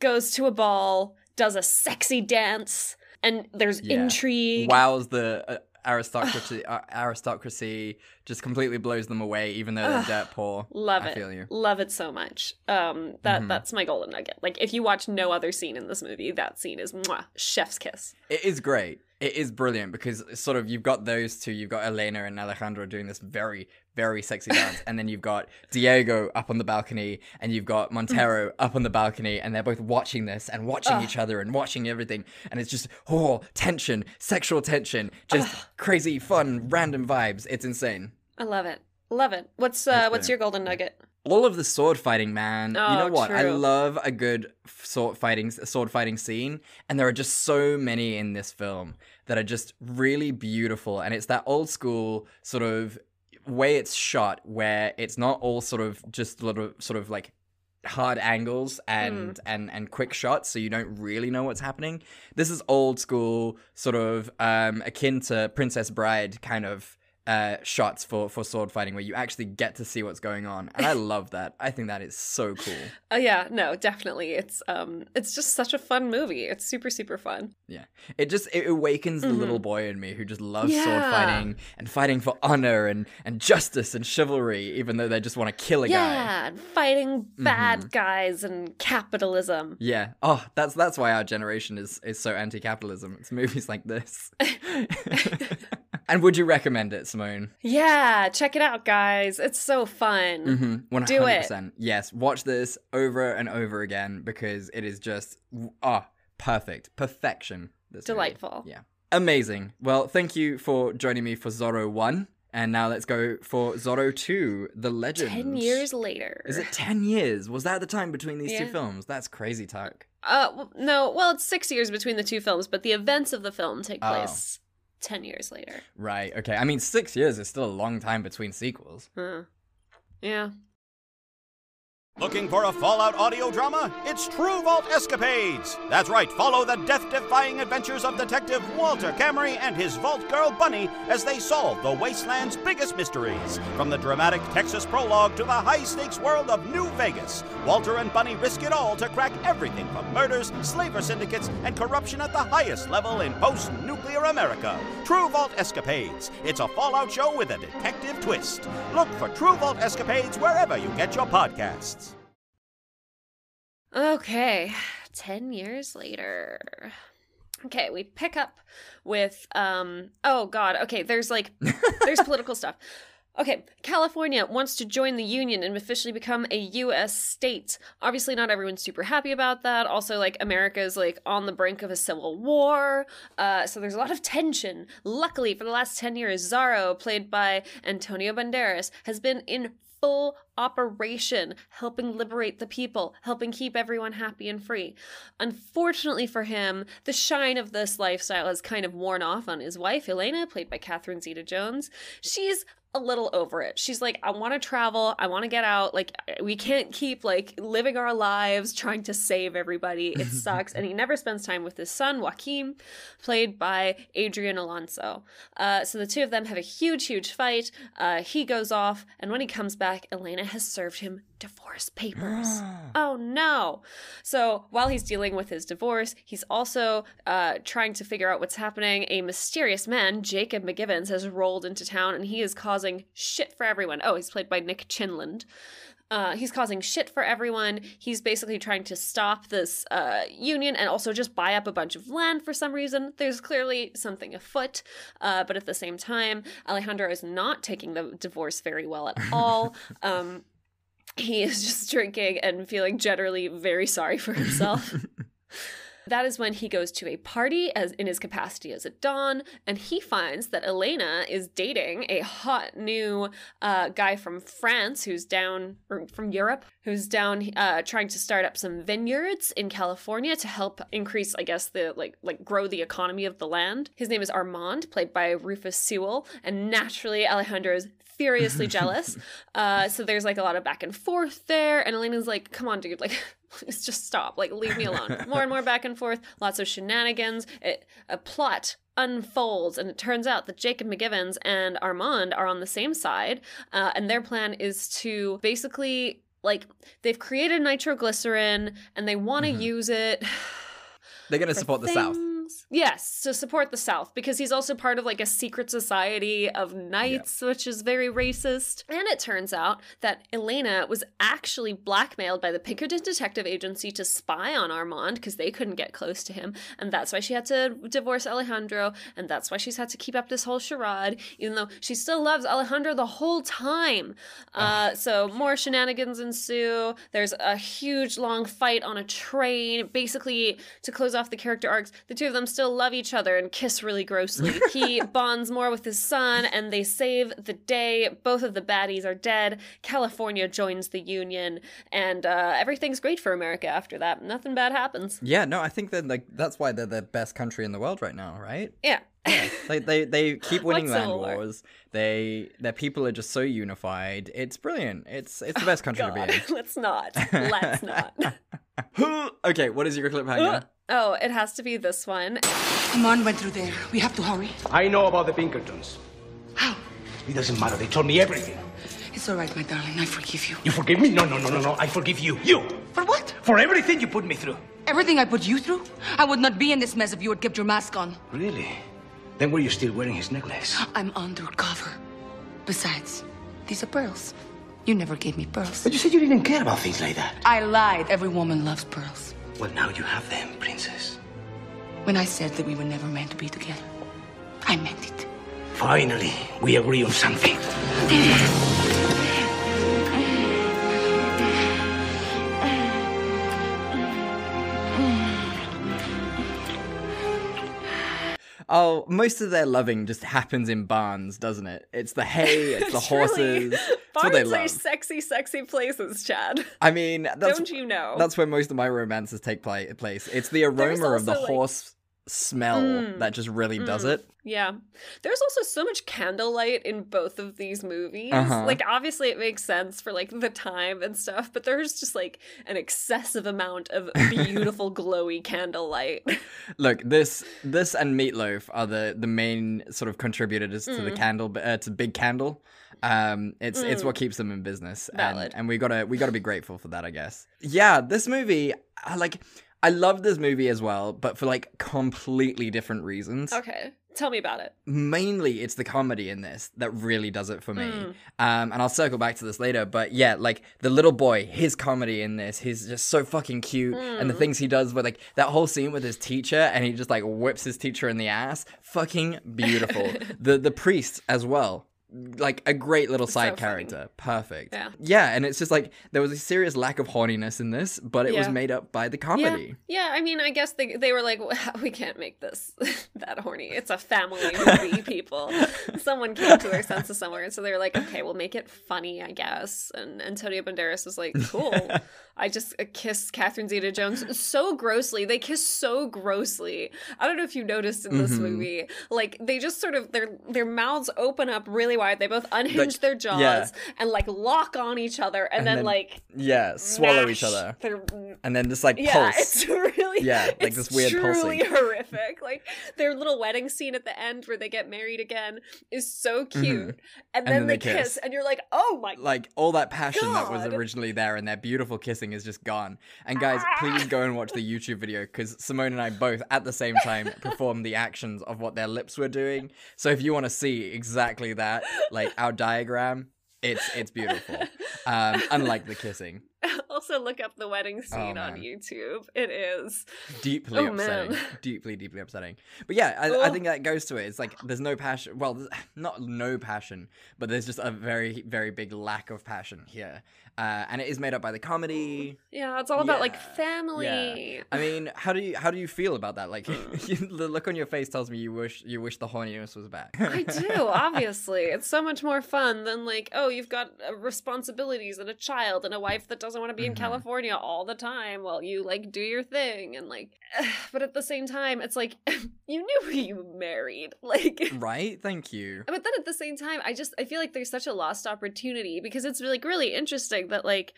S2: goes to a ball, does a sexy dance, and there's
S3: Yeah.
S2: intrigue.
S3: Wows the uh, aristocracy. uh, aristocracy just completely blows them away, even though they're
S2: Ugh,
S3: dirt poor.
S2: Love
S3: I
S2: it.
S3: feel you.
S2: Love it so much. Um that
S3: Mhm.
S2: that's my golden nugget. Like if you watch no other scene in this movie, that scene is mwah, chef's kiss.
S3: It is great. It is brilliant because sort of you've got those two. You've got Elena and Alejandro doing this very, very sexy dance, and then you've got Diego up on the balcony, and you've got Montero up on the balcony, and they're both watching this and watching
S2: Ugh.
S3: each other and watching everything, and it's just oh tension, sexual tension, just crazy fun, random vibes. It's insane.
S2: I love it. Love it. What's uh what's your golden nugget?
S3: all of the sword fighting, man. Oh, you know
S2: Oh,
S3: what? I love a good sword fighting sword fighting scene, and there are just so many in this film that are just really beautiful. And it's that old school sort of way it's shot, where it's not all sort of just a of sort of like hard angles and and and quick shots so you don't really know what's happening. This is old school sort of um akin to princess bride kind of uh shots for for sword fighting where you actually get to see what's going on and i love that i think that is so cool
S2: Oh yeah, no, definitely. It's um it's just such a fun movie. It's super super fun.
S3: yeah it just it awakens the little
S2: Mhm.
S3: boy in me who just loves sword fighting and fighting for honor and and justice and chivalry even though they just want to kill a guy
S2: yeah, and fighting bad
S3: Mhm.
S2: guys and capitalism.
S3: Yeah. Oh, that's that's why our generation is is so anti-capitalism. It's movies like this. and would you recommend it, Simone?
S2: Yeah, check it out, guys. It's so fun.
S3: Mm-hmm. One
S2: Do it.
S3: Yes. Watch this over and over again because it is just ah perfect, perfection. This movie.
S2: Delightful.
S3: Yeah. Amazing. Well, thank you for joining me for Zorro One, and now let's go for Zorro Two: The Legend.
S2: Ten years later.
S3: Is it ten years? Was that the time between these two films? That's crazy talk.
S2: Uh, no. Well, it's six years between the two films, but the events of the film take
S3: Oh.
S2: Place ten years later.
S3: Right. Okay. I mean, six years is still a long time between sequels.
S2: Huh. Yeah.
S1: Looking for a Fallout audio drama? It's True Vault Escapades! That's right, follow the death defying adventures of Detective Walter Camry and his Vault Girl Bunny as they solve the wasteland's biggest mysteries. From the dramatic Texas prologue to the high stakes world of New Vegas, Walter and Bunny risk it all to crack everything from murders, slaver syndicates, and corruption at the highest level in post nuclear America. True Vault Escapades. It's a Fallout show with a detective twist. Look for True Vault Escapades wherever you get your podcasts.
S2: Okay. Ten years later. Okay, we pick up with um oh god, okay, there's like there's political stuff. Okay, California wants to join the Union and officially become a US state. Obviously not everyone's super happy about that. Also like America's like on the brink of a civil war. Uh so there's a lot of tension. Luckily for the last 10 years Zorro played by Antonio Banderas has been in full operation, helping liberate the people, helping keep everyone happy and free. Unfortunately for him, the shine of this lifestyle has kind of worn off on his wife, Elena, played by Catherine Zeta Jones. She's a little over it. She's like, I want to travel. I want to get out. Like, we can't keep like living our lives trying to save everybody. It sucks. and he never spends time with his son, Joaquin, played by Adrian Alonso. Uh, so the two of them have a huge, huge fight. Uh, he goes off, and when he comes back, Elena has served him divorce papers. oh no. So while he's dealing with his divorce, he's also uh, trying to figure out what's happening. A mysterious man, Jacob McGivens, has rolled into town and he is causing shit for everyone. Oh, he's played by Nick Chinlund. Uh, he's causing shit for everyone. He's basically trying to stop this uh, union and also just buy up a bunch of land for some reason. There's clearly something afoot, uh, but at the same time, Alejandro is not taking the divorce very well at all. um, he is just drinking and feeling generally very sorry for himself. that is when he goes to a party as in his capacity as a don and he finds that elena is dating a hot new uh, guy from france who's down or from europe who's down uh, trying to start up some vineyards in california to help increase i guess the like like grow the economy of the land his name is armand played by rufus sewell and naturally alejandro is furiously jealous. Uh, so there's like a lot of back and forth there. And Elena's like, come on, dude, like, please just stop. Like, leave me alone. More and more back and forth, lots of shenanigans. It, a plot unfolds, and it turns out that Jacob McGivens and Armand are on the same side. Uh, and their plan is to basically, like, they've created nitroglycerin and they want to
S3: Mhm.
S2: use it.
S3: They're going to support the South.
S2: Things. Yes, to support the South because he's also part of like a secret society of knights, which is very racist. And it turns out that Elena was actually blackmailed by the Pinkerton Detective Agency to spy on Armand because they couldn't get close to him, and that's why she had to divorce Alejandro, and that's why she's had to keep up this whole charade, even though she still loves Alejandro the whole time. Uh, so more shenanigans ensue. There's a huge long fight on a train. Basically, to close off the character arcs, the two of them still love each other and kiss really grossly. he bonds more with his son, and they save the day. Both of the baddies are dead. California joins the Union, and uh, everything's great for America after that. Nothing bad happens.
S3: Yeah, no, I think that like that's why they're the best country in the world right now, right?
S2: Yeah.
S3: They they they keep winning land
S2: War?
S3: wars. They their people are just so unified. It's brilliant. It's it's the best country to be in.
S2: let's not. Let's not.
S3: okay, what is your cliffhanger?
S2: Oh, it has to be this one.
S8: Amon went through there. We have to hurry.
S7: I know about the Pinkertons.
S8: How?
S7: It doesn't matter. They told me everything.
S8: It's all right, my darling. I forgive you.
S7: You forgive me? No, no, no, no, no. I forgive you. You!
S8: For what?
S7: For everything you put me through.
S8: Everything I put you through? I would not be in this mess if you had kept your mask on.
S7: Really? Then were you still wearing his necklace?
S8: I'm undercover. Besides, these are pearls. You never gave me pearls.
S7: But you said you didn't care about things like that.
S8: I lied. Every woman loves pearls.
S7: Well, now you have them, princess.
S8: When I said that we were never meant to be together, I meant it.
S7: Finally, we agree on something.
S3: Oh, most of their loving just happens in barns, doesn't it? It's the hay, it's the horses. It's what they
S2: Barns are sexy, sexy places, Chad.
S3: I mean, that's,
S2: Don't you know?
S3: That's where most of my romances take pla- place. It's the aroma of the
S2: like-
S3: horse smell
S2: Mm,
S3: that just really does
S2: mm.
S3: it.
S2: Yeah. There's also so much candlelight in both of these movies.
S3: Uh-huh.
S2: Like obviously it makes sense for like the time and stuff, but there's just like an excessive amount of beautiful glowy candlelight.
S3: Look, this this and Meatloaf are the the main sort of contributors to the
S2: Mm.
S3: candle, uh, to Big Candle. Um, it's it's
S2: Mm.
S3: what keeps them in business,
S2: Valid.
S3: and and we gotta we gotta be grateful for that, I guess. Yeah, this movie, like. I love this movie as well, but for like completely different reasons.
S2: Okay. Tell me about it.
S3: Mainly, it's the comedy in this that really does it for me.
S2: Mm.
S3: Um, and I'll circle back to this later. But yeah, like the little boy, his comedy in this, he's just so fucking cute, and the
S2: Mm.
S3: things he does with like that whole scene with his teacher, and he just like whips his teacher in the ass, fucking beautiful. the the priest as well. Like a great little side
S2: so funny.
S3: character, perfect.
S2: Yeah.
S3: yeah, and it's just like there was a serious lack of horniness in this, but it was made up by the comedy.
S2: Yeah, yeah. I mean, I guess they they were like, "Well, we can't make this that horny. It's a family movie, people. Someone came to their senses somewhere, and so they were like, okay, we'll make it funny, I guess. And Antonio Banderas was like, cool. I just uh, kissed Catherine Zeta-Jones so grossly. They kiss so grossly. I don't know if you noticed in this
S3: Mhm.
S2: movie, like they just sort of their their mouths open up really wide. They both unhinge
S3: Like,
S2: their jaws
S3: yeah.
S2: and like lock on each other, and,
S3: And
S2: then,
S3: then
S2: like
S3: Yeah, swallow each other,
S2: their
S3: and then just like
S2: yeah,
S3: pulse.
S2: it's really
S3: Yeah, like this weird
S2: truly
S3: pulsing.
S2: horrific. Like their little wedding scene at the end where they get married again is so cute, and, then, they, kiss. and you're like, oh my
S3: like all that passion that was originally there and their beautiful kissing is just gone. And guys, please go and watch the YouTube video because Simone and I both at the same time performed the actions of what their lips were doing. So if you want to see exactly that, like our diagram, it's it's beautiful. Um, unlike the kissing,
S2: also look up the wedding scene on
S3: Oh, man.
S2: YouTube. It is
S3: deeply
S2: Oh,
S3: upsetting,
S2: man.
S3: deeply deeply upsetting. But yeah, I, I
S2: Oh.
S3: think that goes to it. It's like there's no passion. Well, not no passion, but there's just a very very big lack of passion here. Uh, and it is made up by the comedy.
S2: yeah. It's all about like
S3: Yeah,
S2: family.
S3: I mean, how do you how do you feel about that? Like, the look on your face tells me you wish you wish the horniness was back.
S2: I do, obviously. It's so much more fun than like, oh, you've got uh, responsibilities and a child and a wife that doesn't want to be in
S3: Mhm.
S2: California all the time while you like do your thing and like but at the same time, it's like you knew who you married. Like
S3: right? Thank you.
S2: but then at the same time, I just I feel like there's such a lost opportunity because it's like really interesting that like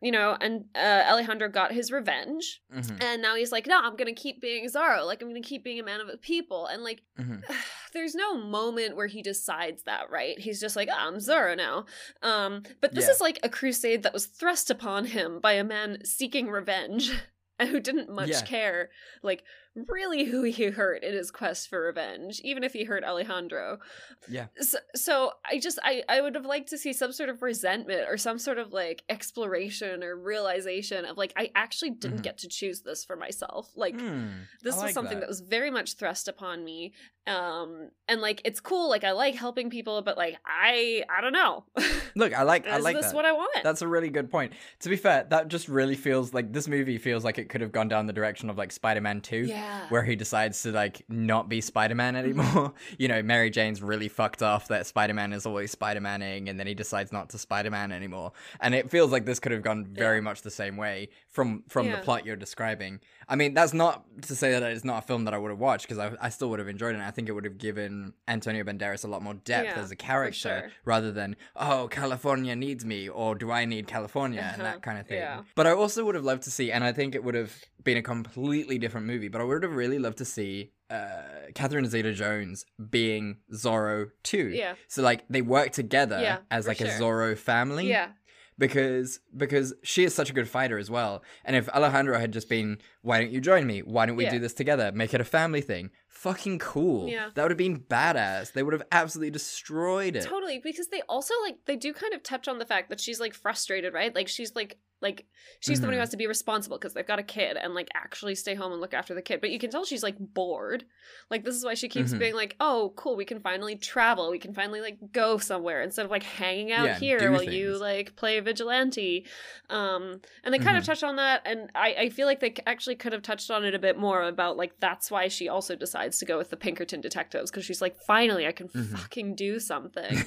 S2: you know, and uh, Alejandro got his revenge,
S3: Mhm,
S2: and now he's like, no, I'm gonna keep being Zorro, like I'm gonna keep being a man of the people, and like
S3: mhm.
S2: there's no moment where he decides that, right? He's just like, oh, I'm Zorro now. Um, but this
S3: Yeah.
S2: is like a crusade that was thrust upon him by a man seeking revenge and who didn't much
S3: Yeah.
S2: care, like, really who he hurt in his quest for revenge, even if he hurt Alejandro.
S3: Yeah.
S2: So, so I just, I, I would have liked to see some sort of resentment or some sort of like exploration or realization of like, I actually didn't
S3: Mhm.
S2: get to choose this for myself. Like,
S3: Hmm,
S2: this
S3: I
S2: was something that.
S3: that.
S2: was very much thrust upon me um and like it's cool like i like helping people but like i i don't know
S3: Look, I like I like
S2: this
S3: that.
S2: what i want
S3: That's a really good point. To be fair, that just really feels like this movie feels like it could have gone down the direction of like Spider-Man 2.
S2: yeah
S3: Where he decides to like not be Spider-Man anymore. you know, Mary Jane's really fucked off that Spider-Man is always Spider-Maning and then he decides not to Spider-Man anymore. And it feels like this could have gone very
S2: Yeah.
S3: much the same way from from the plot you're describing. I mean, that's not to say that it's not a film that I would have watched because I, I still would have enjoyed it. And I think it would have given Antonio Banderas a lot more depth
S2: Yeah,
S3: as a character
S2: sure.
S3: rather than oh California needs me or do I need California and
S2: Uh-huh,
S3: that kind of thing.
S2: yeah.
S3: But I also would have loved to see, and I think it would have been a completely different movie. But I would have really loved to see uh, Catherine Zeta-Jones being Zorro too.
S2: Yeah.
S3: So like they work together
S2: Yeah,
S3: as like a. Zorro family
S2: yeah
S3: because because she is such a good fighter as well. And if Alejandro had just been, why don't you join me? Why don't we
S2: Yeah.
S3: do this together? Make it a family thing. Fucking cool.
S2: Yeah.
S3: That would have been badass. They would have absolutely destroyed it.
S2: totally because they also like they do kind of touch on the fact that she's like frustrated right like she's like like she's the one who
S3: Mhm.
S2: has to be responsible because they've got a kid and like actually stay home and look after the kid but you can tell she's like bored like this is why she keeps
S3: Mhm.
S2: being like oh cool we can finally travel we can finally like go somewhere instead of like hanging out
S3: Yeah,
S2: here while you like play vigilante um and they kind of
S3: Mhm.
S2: touch on that and i i feel like they actually could have touched on it a bit more about like that's why she also decides to go with the pinkerton detectives because she's like finally i can
S3: Mhm.
S2: fucking do something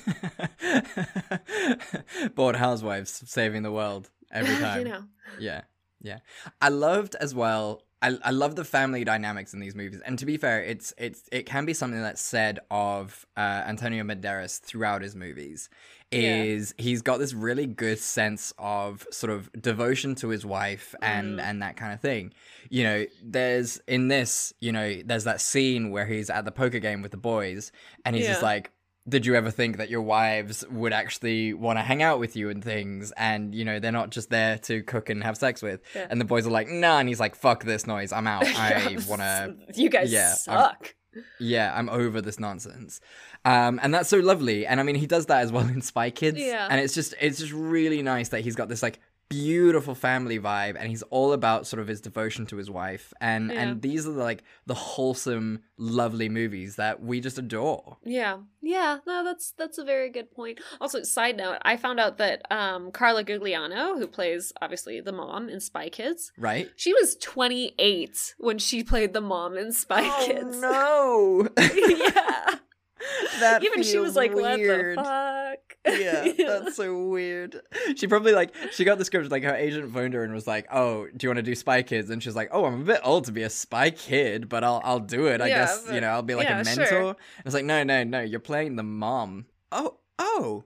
S3: Bored housewives saving the world every time.
S2: you know
S3: Yeah, yeah. I loved as well. I, I love the family dynamics in these movies, and to be fair, it's it's it can be something that's said of uh, Antonio Banderas throughout his movies.
S2: Yeah.
S3: Is he's got this really good sense of sort of devotion to his wife and
S2: Mhm.
S3: and that kind of thing. You know, there's in this, you know, there's that scene where he's at the poker game with the boys, and he's just like, did you ever think that your wives would actually want to hang out with you and things? And you know they're not just there to cook and have sex with.
S2: Yeah.
S3: and the boys are like nah and he's like fuck this noise. I'm out. I want to
S2: You guys
S3: yeah, I'm-
S2: suck.
S3: yeah i'm over this nonsense. Um and that's so lovely. And i mean he does that as well in spy kids.
S2: Yeah.
S3: and it's just it's just really nice that he's got this like beautiful family vibe and he's all about sort of his devotion to his wife and
S2: Yeah.
S3: and these are the, like the wholesome lovely movies that we just adore
S2: Yeah. Yeah. No, that's that's a very good point. Also, side note, I found out that um Carla Gugino, who plays obviously the mom in Spy Kids,
S3: right
S2: she was 28 when she played the mom in Spy Kids.
S3: Oh, no
S2: yeah.
S3: that
S2: Even she was like,
S3: weird.
S2: "What the fuck?"
S3: yeah, that's so weird. She probably like she got the script like her agent phoned her and was like, "Oh, do you want to do Spy Kids?" And she's like, "Oh, I'm a bit old to be a spy kid, but I'll I'll do it. I
S2: Yeah,
S3: guess you know I'll be like
S2: yeah,
S3: a
S2: sure.
S3: mentor." I was like, "No, no, no, you're playing the mom." Oh, oh,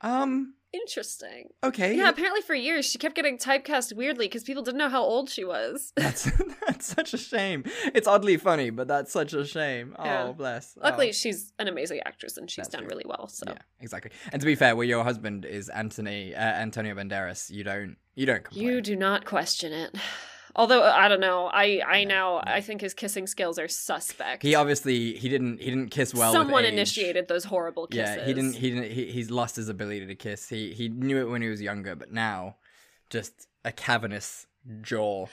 S3: um,
S2: Interesting.
S3: okay.
S2: Yeah, apparently for years she kept getting typecast weirdly because people didn't know how old she was.
S3: That's that's such a shame. It's oddly funny, but that's such a shame. Oh,
S2: Yeah.
S3: bless.
S2: Luckily,
S3: Oh.
S2: she's an amazing actress and she's
S3: That's
S2: done
S3: true.
S2: really well. So
S3: Yeah, exactly. And to be fair, where your husband is Anthony uh, Antonio Banderas, you don't you don't complain.
S2: you do not question it. Although uh, I don't know, I I now I think his kissing skills are suspect.
S3: He obviously he didn't he didn't kiss well.
S2: Someone initiated those horrible kisses.
S3: Yeah, he didn't. He didn't. He, he's lost his ability to kiss. He he knew it when he was younger, but now, just a cavernous jaw.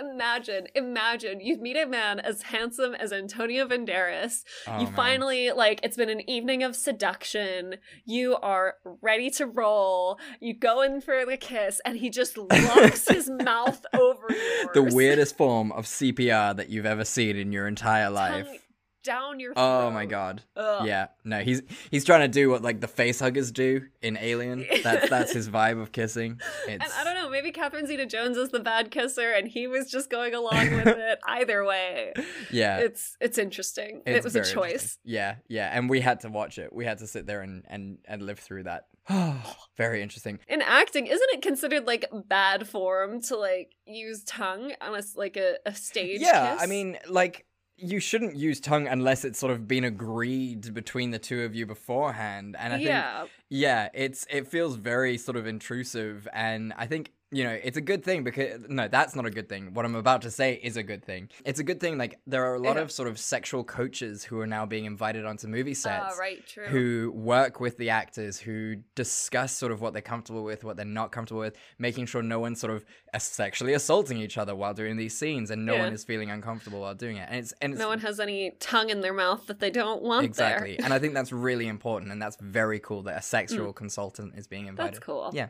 S2: Imagine, imagine you meet a man as handsome as Antonio Banderas.
S3: Oh,
S2: you
S3: man.
S2: finally like it's been an evening of seduction. You are ready to roll. You go in for the kiss, and he just locks his mouth over yours.
S3: The weirdest form of CPR that you've ever seen in your entire life.
S2: Tongue down your.
S3: Oh my god.
S2: Ugh.
S3: Yeah. No, he's he's trying to do what like the face huggers do in Alien. That's that's his vibe of kissing. It's
S2: And I don't know, maybe Catherine Zeta Jones is the bad kisser, and he was just going along with it. Either way,
S3: yeah.
S2: it's it's interesting.
S3: It's
S2: it was a choice.
S3: Yeah, yeah, and we had to watch it. We had to sit there and and and live through that. very interesting.
S2: In acting, isn't it considered like bad form to like use tongue on a like a, a stage?
S3: Yeah,
S2: kiss?
S3: I mean, like you shouldn't use tongue unless it's sort of been agreed between the two of you beforehand. And I think
S2: yeah,
S3: yeah, it's it feels very sort of intrusive and I think you know, it's a good thing because no, that's not a good thing. What I'm about to say is a good thing. It's a good thing like there are a lot
S2: Yeah.
S3: of sort of sexual coaches who are now being invited onto movie sets.
S2: Ah, right, true.
S3: who work with the actors, who discuss sort of what they're comfortable with, what they're not comfortable with, making sure no one's sort of sexually assaulting each other while doing these scenes, and no
S2: Yeah.
S3: one is feeling uncomfortable while doing it. And it's and it's
S2: no one has any tongue in their mouth that they don't want
S3: exactly,
S2: there.
S3: and I think that's really important, and that's very cool that a sexual consultant is being invited.
S2: Mm. That's cool.
S3: Yeah.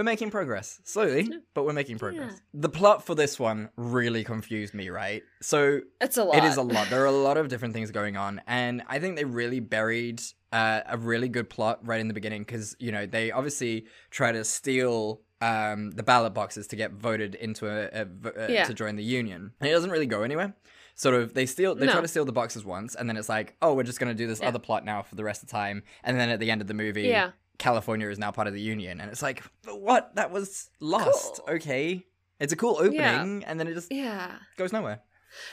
S3: We're making progress slowly, but we're making progress. The plot for this one really confused me, right? So
S2: It's a lot.
S3: it is a lot. There are a lot of different things going on, and I think they really buried uh, a really good plot right in the beginning because you know they obviously try to steal um, the ballot boxes to get voted into a, a vo- uh,
S2: Yeah.
S3: to join the union, and it doesn't really go anywhere. Sort of, they steal, they try to steal the boxes once, and then it's like, oh, we're just gonna do this
S2: Yeah.
S3: other plot now for the rest of the time, and then at the end of the movie,
S2: Yeah.
S3: California is now part of the union, and it's like, what? That was lost.
S2: Cool.
S3: Okay, it's a cool opening,
S2: Yeah.
S3: and then it just
S2: Yeah.
S3: goes nowhere.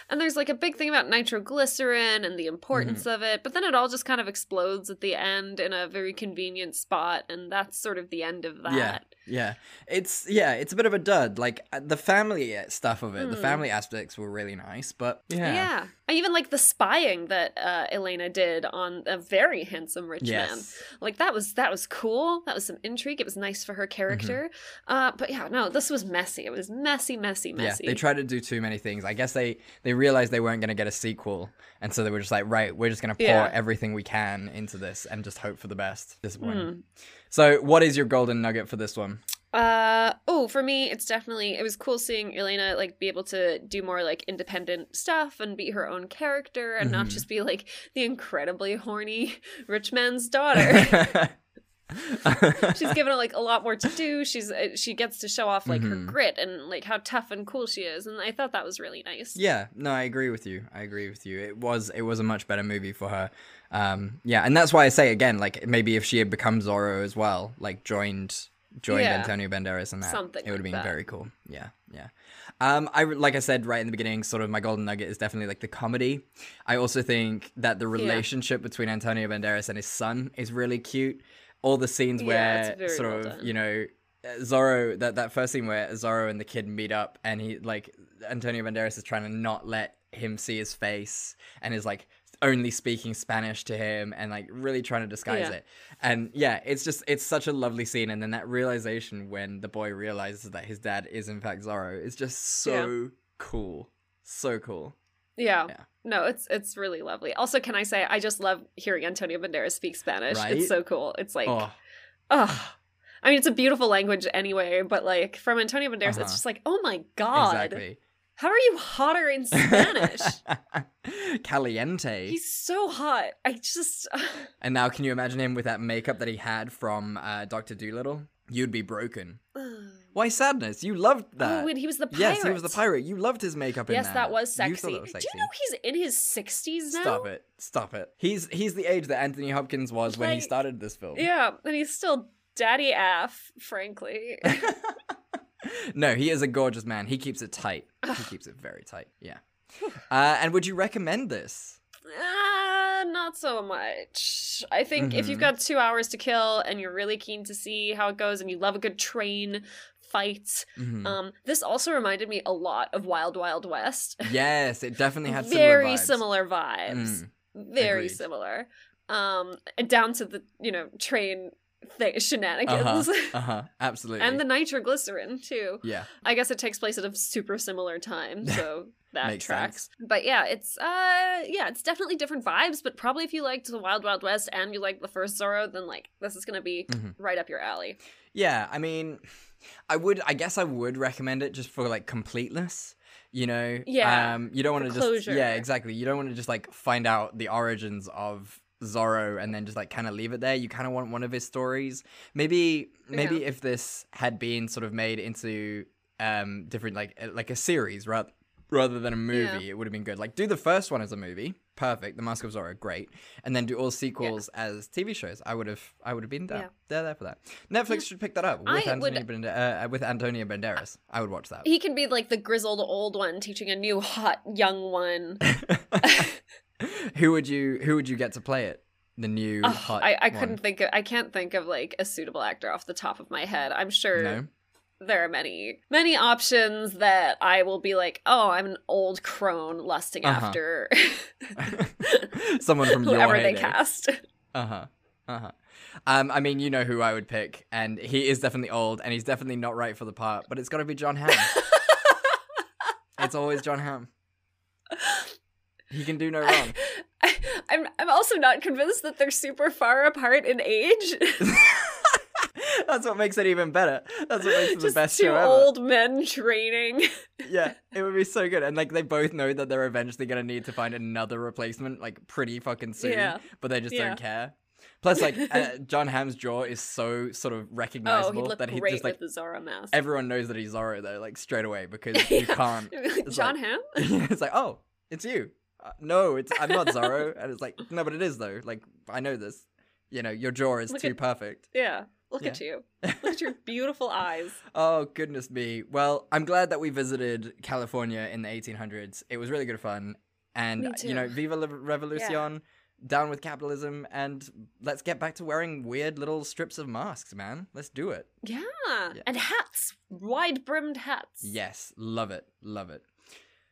S2: And there's like a big thing about nitroglycerin and the importance
S3: Mm-hmm.
S2: of it, but then it all just kind of explodes at the end in a very convenient spot, and that's sort of the end of that.
S3: Yeah, yeah. It's yeah, it's a bit of a dud. Like uh, the family stuff of it, the
S2: Hmm.
S3: family aspects were really nice, but yeah,
S2: Yeah. I even like the spying that uh, Elena did on a very handsome rich man. Like that was that was cool. That was some intrigue. It was nice for her character. Uh, but yeah, no, this was messy. It was messy, messy,
S3: Mm-hmm. yeah.
S2: messy.
S3: They tried to do too many things. I guess they they realized they weren't going to get a sequel, and so they were just like, right, we're just going to pour
S2: Yeah.
S3: everything we can into this and just hope for the best. Disappointing.
S2: Hmm.
S3: So, what is your golden nugget for this one?
S2: Uh oh, for me, it's definitely it was cool seeing Elena like be able to do more like independent stuff and be her own character and not
S3: Mhm.
S2: just be like the incredibly horny rich man's daughter. She's given like a lot more to do. She's uh, she gets to show off like her
S3: Mhm.
S2: grit and like how tough and cool she is, and I thought that was really nice.
S3: Yeah, no, I agree with you. I agree with you. It was it was a much better movie for her. Um, yeah, and that's why I say again, like maybe if she had become Zorro as well, like joined joined
S2: Yeah.
S3: Antonio Banderas in that.
S2: Something
S3: it would have
S2: like
S3: been
S2: that.
S3: very cool. Yeah, yeah. Um, I like I said right in the beginning, sort of my golden nugget is definitely like the comedy. I also think that the relationship between Antonio Banderas and his son is really cute. All the scenes
S2: Yeah,
S3: where sort
S2: well
S3: of
S2: done.
S3: you know Zorro that that first scene where Zorro and the kid meet up and he like Antonio Banderas is trying to not let him see his face and is like only speaking Spanish to him and like really trying to disguise
S2: Yeah.
S3: it. And yeah, it's just it's such a lovely scene and then that realization when the boy realizes that his dad is in fact Zorro is just so cool. So cool.
S2: Yeah.
S3: Yeah.
S2: No, it's it's really lovely. Also, can I say I just love hearing Antonio Banderas speak Spanish.
S3: Right?
S2: It's so cool. It's like,
S3: oh,
S2: oh, I mean, it's a beautiful language anyway. But like from Antonio Banderas,
S3: Uh-huh.
S2: it's just like, oh my god,
S3: exactly.
S2: How are you hotter in Spanish?
S3: Caliente.
S2: He's so hot. I just,
S3: And now, can you imagine him with that makeup that he had from uh, Doctor Dolittle? You'd be broken. Why sadness? You loved that.
S2: oh, when he was the pirate.
S3: Yes, he was the pirate. You loved his makeup in
S2: Yes,
S3: that.
S2: that was
S3: You
S2: sexy.
S3: thought that was
S2: Do you know he's in his sixties now?
S3: Stop it. Stop it. He's he's the age that Anthony Hopkins was when he started this film.
S2: Yeah, and he's still daddy af, frankly.
S3: No, he is a gorgeous man. He keeps it tight. he keeps it very tight. Yeah. Uh, and would you recommend this?
S2: Uh, not so much. I think if
S3: Mm-hmm.
S2: you've got two hours to kill and you're really keen to see how it goes and you love a good train fight,
S3: Mhm.
S2: um, this also reminded me a lot of Wild Wild West.
S3: Yes, it definitely had
S2: Very
S3: similar vibes.
S2: similar vibes.
S3: Mm,
S2: Very
S3: agreed.
S2: similar. Um, and down to the you know train th- shenanigans
S3: Uh huh. Absolutely.
S2: and the nitroglycerin too.
S3: yeah.
S2: I guess it takes place at a super similar time, so that tracks. But yeah, it's uh yeah, it's definitely different vibes, but probably if you liked the Wild Wild West and you like the first Zorro, then like this is gonna be
S3: Mhm.
S2: right up your alley.
S3: Yeah, I mean, I would. I guess I would recommend it just for like completeness. You know.
S2: Yeah,
S3: Um, you don't want to just. Yeah, exactly. You don't want to just like find out the origins of Zorro and then just like kind of leave it there. You kind of want one of his stories. Maybe. Maybe
S2: Yeah.
S3: if this had been sort of made into um different like uh, like a series rather rather than a movie
S2: Yeah.
S3: it would have been good like do the first one as a movie perfect the mask of zorro great and then do all sequels as tv shows i would have i would have been there
S2: Yeah.
S3: there there for that netflix should pick that up with
S2: I
S3: antonio
S2: would-
S3: Bande- uh, with antonio banderas i would watch that
S2: He can be like the grizzled old one teaching a new hot young one.
S3: who would you who would you get to play it the new
S2: Oh,
S3: hot
S2: I, I
S3: one?
S2: couldn't think of I can't think of like a suitable actor off the top of my head. I'm sure
S3: no
S2: there are many many options that I will be like, oh, I'm an old crone lusting
S3: Uh-huh.
S2: after
S3: someone from your
S2: whoever they cast.
S3: Uh-huh. Uh-huh. Um, I mean, you know who I would pick, and he is definitely old, and he's definitely not right for the part, but it's got to be Jon Hamm. it's always Jon Hamm. He can do no wrong.
S2: I, I'm I'm also not convinced that they're super far apart in age.
S3: That's what makes it even better. That's what makes it the best
S2: two
S3: show ever.
S2: old men training.
S3: Yeah, it would be so good. And like they both know that they're eventually gonna need to find another replacement, like pretty fucking soon.
S2: Yeah.
S3: But they just
S2: Yeah.
S3: don't care. Plus, like uh, Jon Hamm's jaw is so sort of
S2: Oh,
S3: recognizable
S2: he'd look
S3: that he just like
S2: Zorro mask.
S3: everyone knows that he's Zorro though, like straight away because you can't. It's
S2: Jon
S3: like-
S2: Hamm?
S3: it's like, oh, it's you. Uh, no, it's I'm not Zorro, and it's like, no, but it is though. Like I know this. You know, your jaw is
S2: Look
S3: too
S2: at-
S3: perfect.
S2: Yeah. Look at you. Look at your beautiful eyes.
S3: Oh goodness me. Well, I'm glad that we visited California in the 1800s. It was really good fun, and
S2: Me
S3: you know. Viva la Revolucion. Down with capitalism, and let's get back to wearing weird little strips of masks, man. Let's do it.
S2: Yeah.
S3: Yeah.
S2: And hats. Wide brimmed hats.
S3: Yes, love it, love it.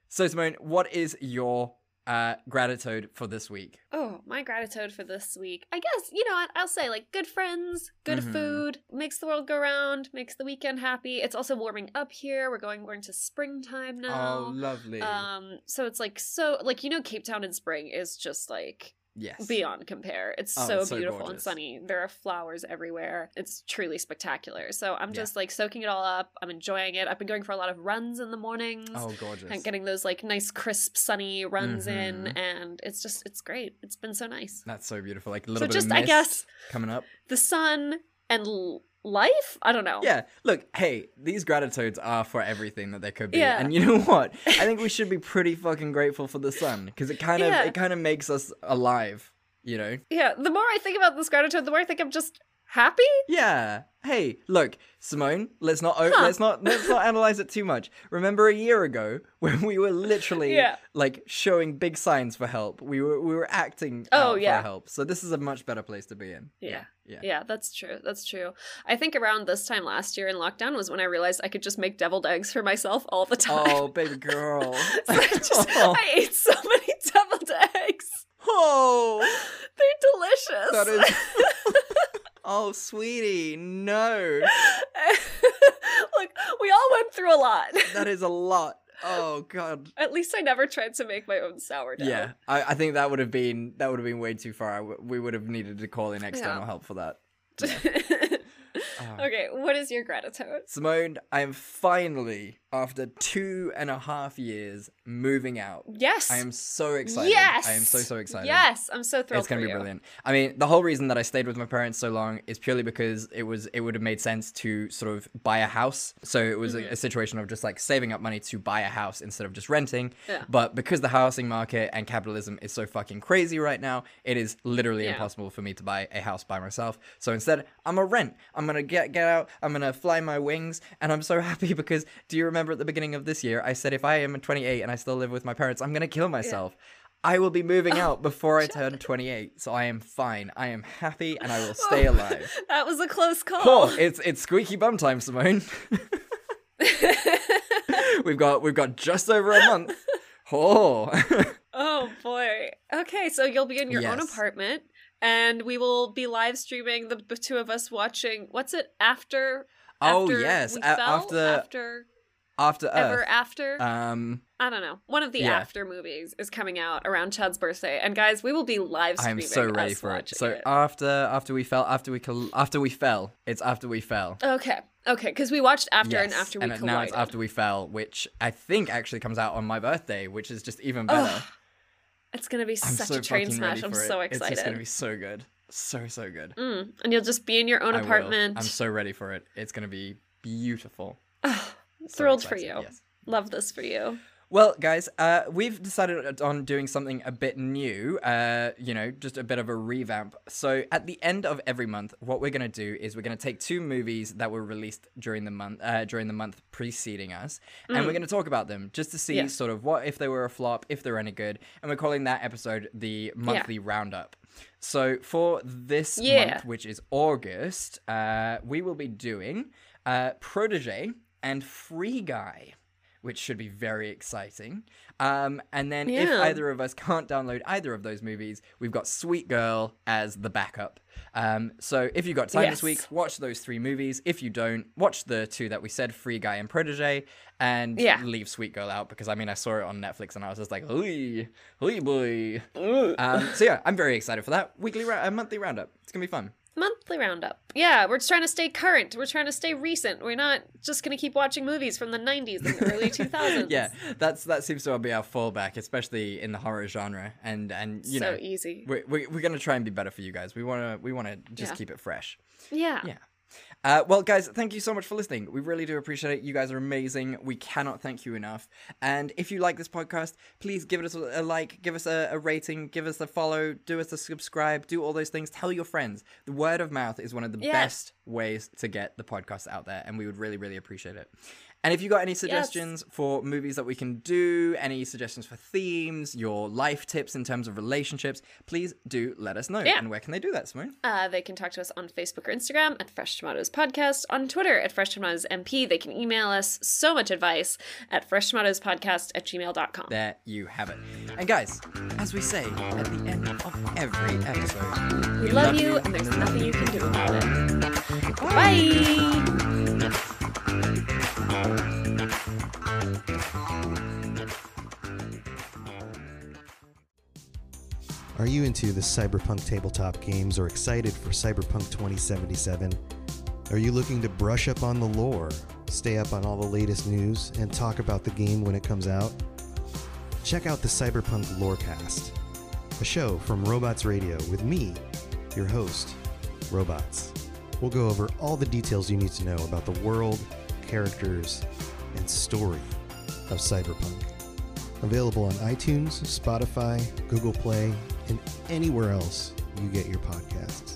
S3: So, Simone, what is your uh, gratitude for this week?
S2: Oh, my gratitude for this week. I guess, you know what? I'll say like good friends, good
S3: Mhm.
S2: food, makes the world go round, makes the weekend happy. It's also warming up here. We're going more into springtime now.
S3: Oh, lovely.
S2: Um, so it's like so like you know Cape Town in spring is just like
S3: yes.
S2: beyond compare. It's
S3: Oh,
S2: so
S3: it's so
S2: beautiful and sunny. There are flowers everywhere. It's truly spectacular. So I'm
S3: Yeah.
S2: just like soaking it all up. I'm enjoying it. I've been going for a lot of runs in the mornings.
S3: Oh, gorgeous.
S2: And getting those like nice crisp sunny runs in
S3: Mhm.
S2: and it's just it's great. It's been so nice.
S3: That's so beautiful. Like a little
S2: So
S3: bit
S2: just
S3: of
S2: I
S3: mist
S2: guess
S3: coming up.
S2: the sun and l- life? I don't know.
S3: Yeah, look, hey, these gratitudes are for everything that they could be.
S2: Yeah.
S3: And you know what? I think we should be pretty fucking grateful for the sun because it kind of
S2: Yeah.
S3: it kind of makes us alive, you know?
S2: Yeah, the more I think about this gratitude, the more I think I'm just happy.
S3: Yeah. Hey, look, Simone. Let's not o- let's not let's not analyze it too much. Remember a year ago when we were literally
S2: Yeah.
S3: like showing big signs for help. We were we were acting
S2: Oh,
S3: out
S2: yeah.
S3: for help. So this is a much better place to be in.
S2: Yeah.
S3: Yeah.
S2: Yeah, that's true. That's true. I think around this time last year in lockdown was when I realized I could just make deviled eggs for myself all the time.
S3: Oh, baby girl.
S2: So I, just, I ate so many deviled eggs.
S3: oh,
S2: They're delicious.
S3: that is. Oh, sweetie, no.
S2: Look, we all went through a lot.
S3: That is a lot. Oh God.
S2: At least I never tried to make my own sourdough.
S3: Yeah, I, I think that would have been that would have been way too far. I w- we would have needed to call in external
S2: Yeah.
S3: help for that.
S2: okay, what is your gratitude?
S3: Simone, I am finally, after two and a half years, moving out.
S2: Yes.
S3: I am so excited.
S2: Yes.
S3: I am so so excited.
S2: Yes, I'm so thrilled
S3: It's gonna be
S2: you.
S3: brilliant. I mean, the whole reason that I stayed with my parents so long is purely because it was it would have made sense to sort of buy a house. So it was
S2: Mm-hmm.
S3: a, a situation of just like saving up money to buy a house instead of just renting.
S2: Yeah.
S3: But because the housing market and capitalism is so fucking crazy right now, it is literally
S2: Yeah.
S3: impossible for me to buy a house by myself. So instead, I'm a rent. I'm gonna get get out. I'm gonna fly my wings, and I'm so happy because do you remember at the beginning of this year I said if I am 28 and I still live with my parents, I'm gonna kill myself. I will be moving out before I turn 28, so I am fine. I am happy, and I will stay alive.
S2: That was a close call.
S3: Oh, it's it's squeaky bum time, Simone. we've got we've got just over a month. Oh,
S2: Oh boy. Okay, so you'll be in your own apartment and we will be live streaming the two of us watching what's it after
S3: Oh,
S2: after
S3: yes,
S2: we
S3: a- after-
S2: after
S3: after
S2: ever
S3: Earth.
S2: after
S3: Um,
S2: I don't know. One of the
S3: yeah.
S2: after movies is coming out around Chad's birthday and guys, we will be live streaming.
S3: I'm so ready for it. So after after we fell, after we col- after we fell, it's after we fell.
S2: Okay. Okay, cuz we watched after and after we
S3: and
S2: collided.
S3: now it's after we fell, which I think actually comes out on my birthday, which is just even better.
S2: It's going to be
S3: I'm
S2: such
S3: so
S2: a train smash. I'm
S3: it.
S2: so
S3: It's just gonna be so good, so so good.
S2: Mm, and you'll just be in your own
S3: I will.
S2: apartment.
S3: I'm so ready for it. It's gonna be beautiful. So
S2: thrilled for you.
S3: yes.
S2: Love this for you.
S3: Well, guys, uh, we've decided on doing something a bit new. Uh, you know, just a bit of a revamp. So at the end of every month, what we're gonna do is we're gonna take two movies that were released during the month, uh, during the month preceding us, and we're gonna talk about them just to see
S2: Mm. Yes.
S3: sort of what if they were a flop, if they're any good, and we're calling that episode the monthly roundup. So for this
S2: Yeah.
S3: month, which is August, uh, we will be doing uh, Protege and Free Guy which should be very exciting. Um, and then if either of us can't download either of those movies, we've got Sweet Girl as the backup. Um, so if you've got time this week, watch those three movies. If you don't, watch the two that we said, Free Guy and Protege, and
S2: Yeah.
S3: leave Sweet Girl out because I mean I saw it on Netflix and I was just like, oi, oi boy. um, so yeah, I'm very excited for that weekly, ra- uh, monthly roundup. It's gonna be fun.
S2: Monthly roundup. Yeah, we're just trying to stay current. We're trying to stay recent. We're not just going to keep watching movies from the 90s and the early 2000s.
S3: Yeah, that's that seems to be our fallback, especially in the horror genre. And and you
S2: so
S3: know, so
S2: easy.
S3: we're, we're, we're gonna try and be better for you guys. We wanna we wanna just
S2: Yeah.
S3: keep it fresh.
S2: Yeah.
S3: Yeah. Uh, well, guys, thank you so much for listening. We really do appreciate it. You guys are amazing. We cannot thank you enough. And if you like this podcast, please give us a, like, give us a, a rating, give us a follow, do us a subscribe, do all those things. Tell your friends. The word of mouth is one of the
S2: Yes.
S3: best ways to get the podcast out there, and we would really, really appreciate it. And if you got any suggestions for movies that we can do, any suggestions for themes, your life tips in terms of relationships, please do let us know.
S2: Yeah.
S3: And where can they do that, Simone?
S2: Uh, they can talk to us on Facebook or Instagram at Fresh Tomatoes Podcast, on Twitter at Fresh Tomatoes MP. They can email us so much advice at freshtomatoespodcast at gmail.com.
S3: There you have it. And guys, as we say at the end of every episode,
S2: We love you, and there's nothing you can do about it. Bye!
S9: Are you into the cyberpunk tabletop games or excited for Cyberpunk 2077? Are you looking to brush up on the lore, stay up on all the latest news, and talk about the game when it comes out? Check out the Cyberpunk Lorecast, a show from Robots Radio with me, your host, Robots. We'll go over all the details you need to know about the world, characters, and story of Cyberpunk. Available on iTunes, Spotify, Google Play, and anywhere else you get your podcasts.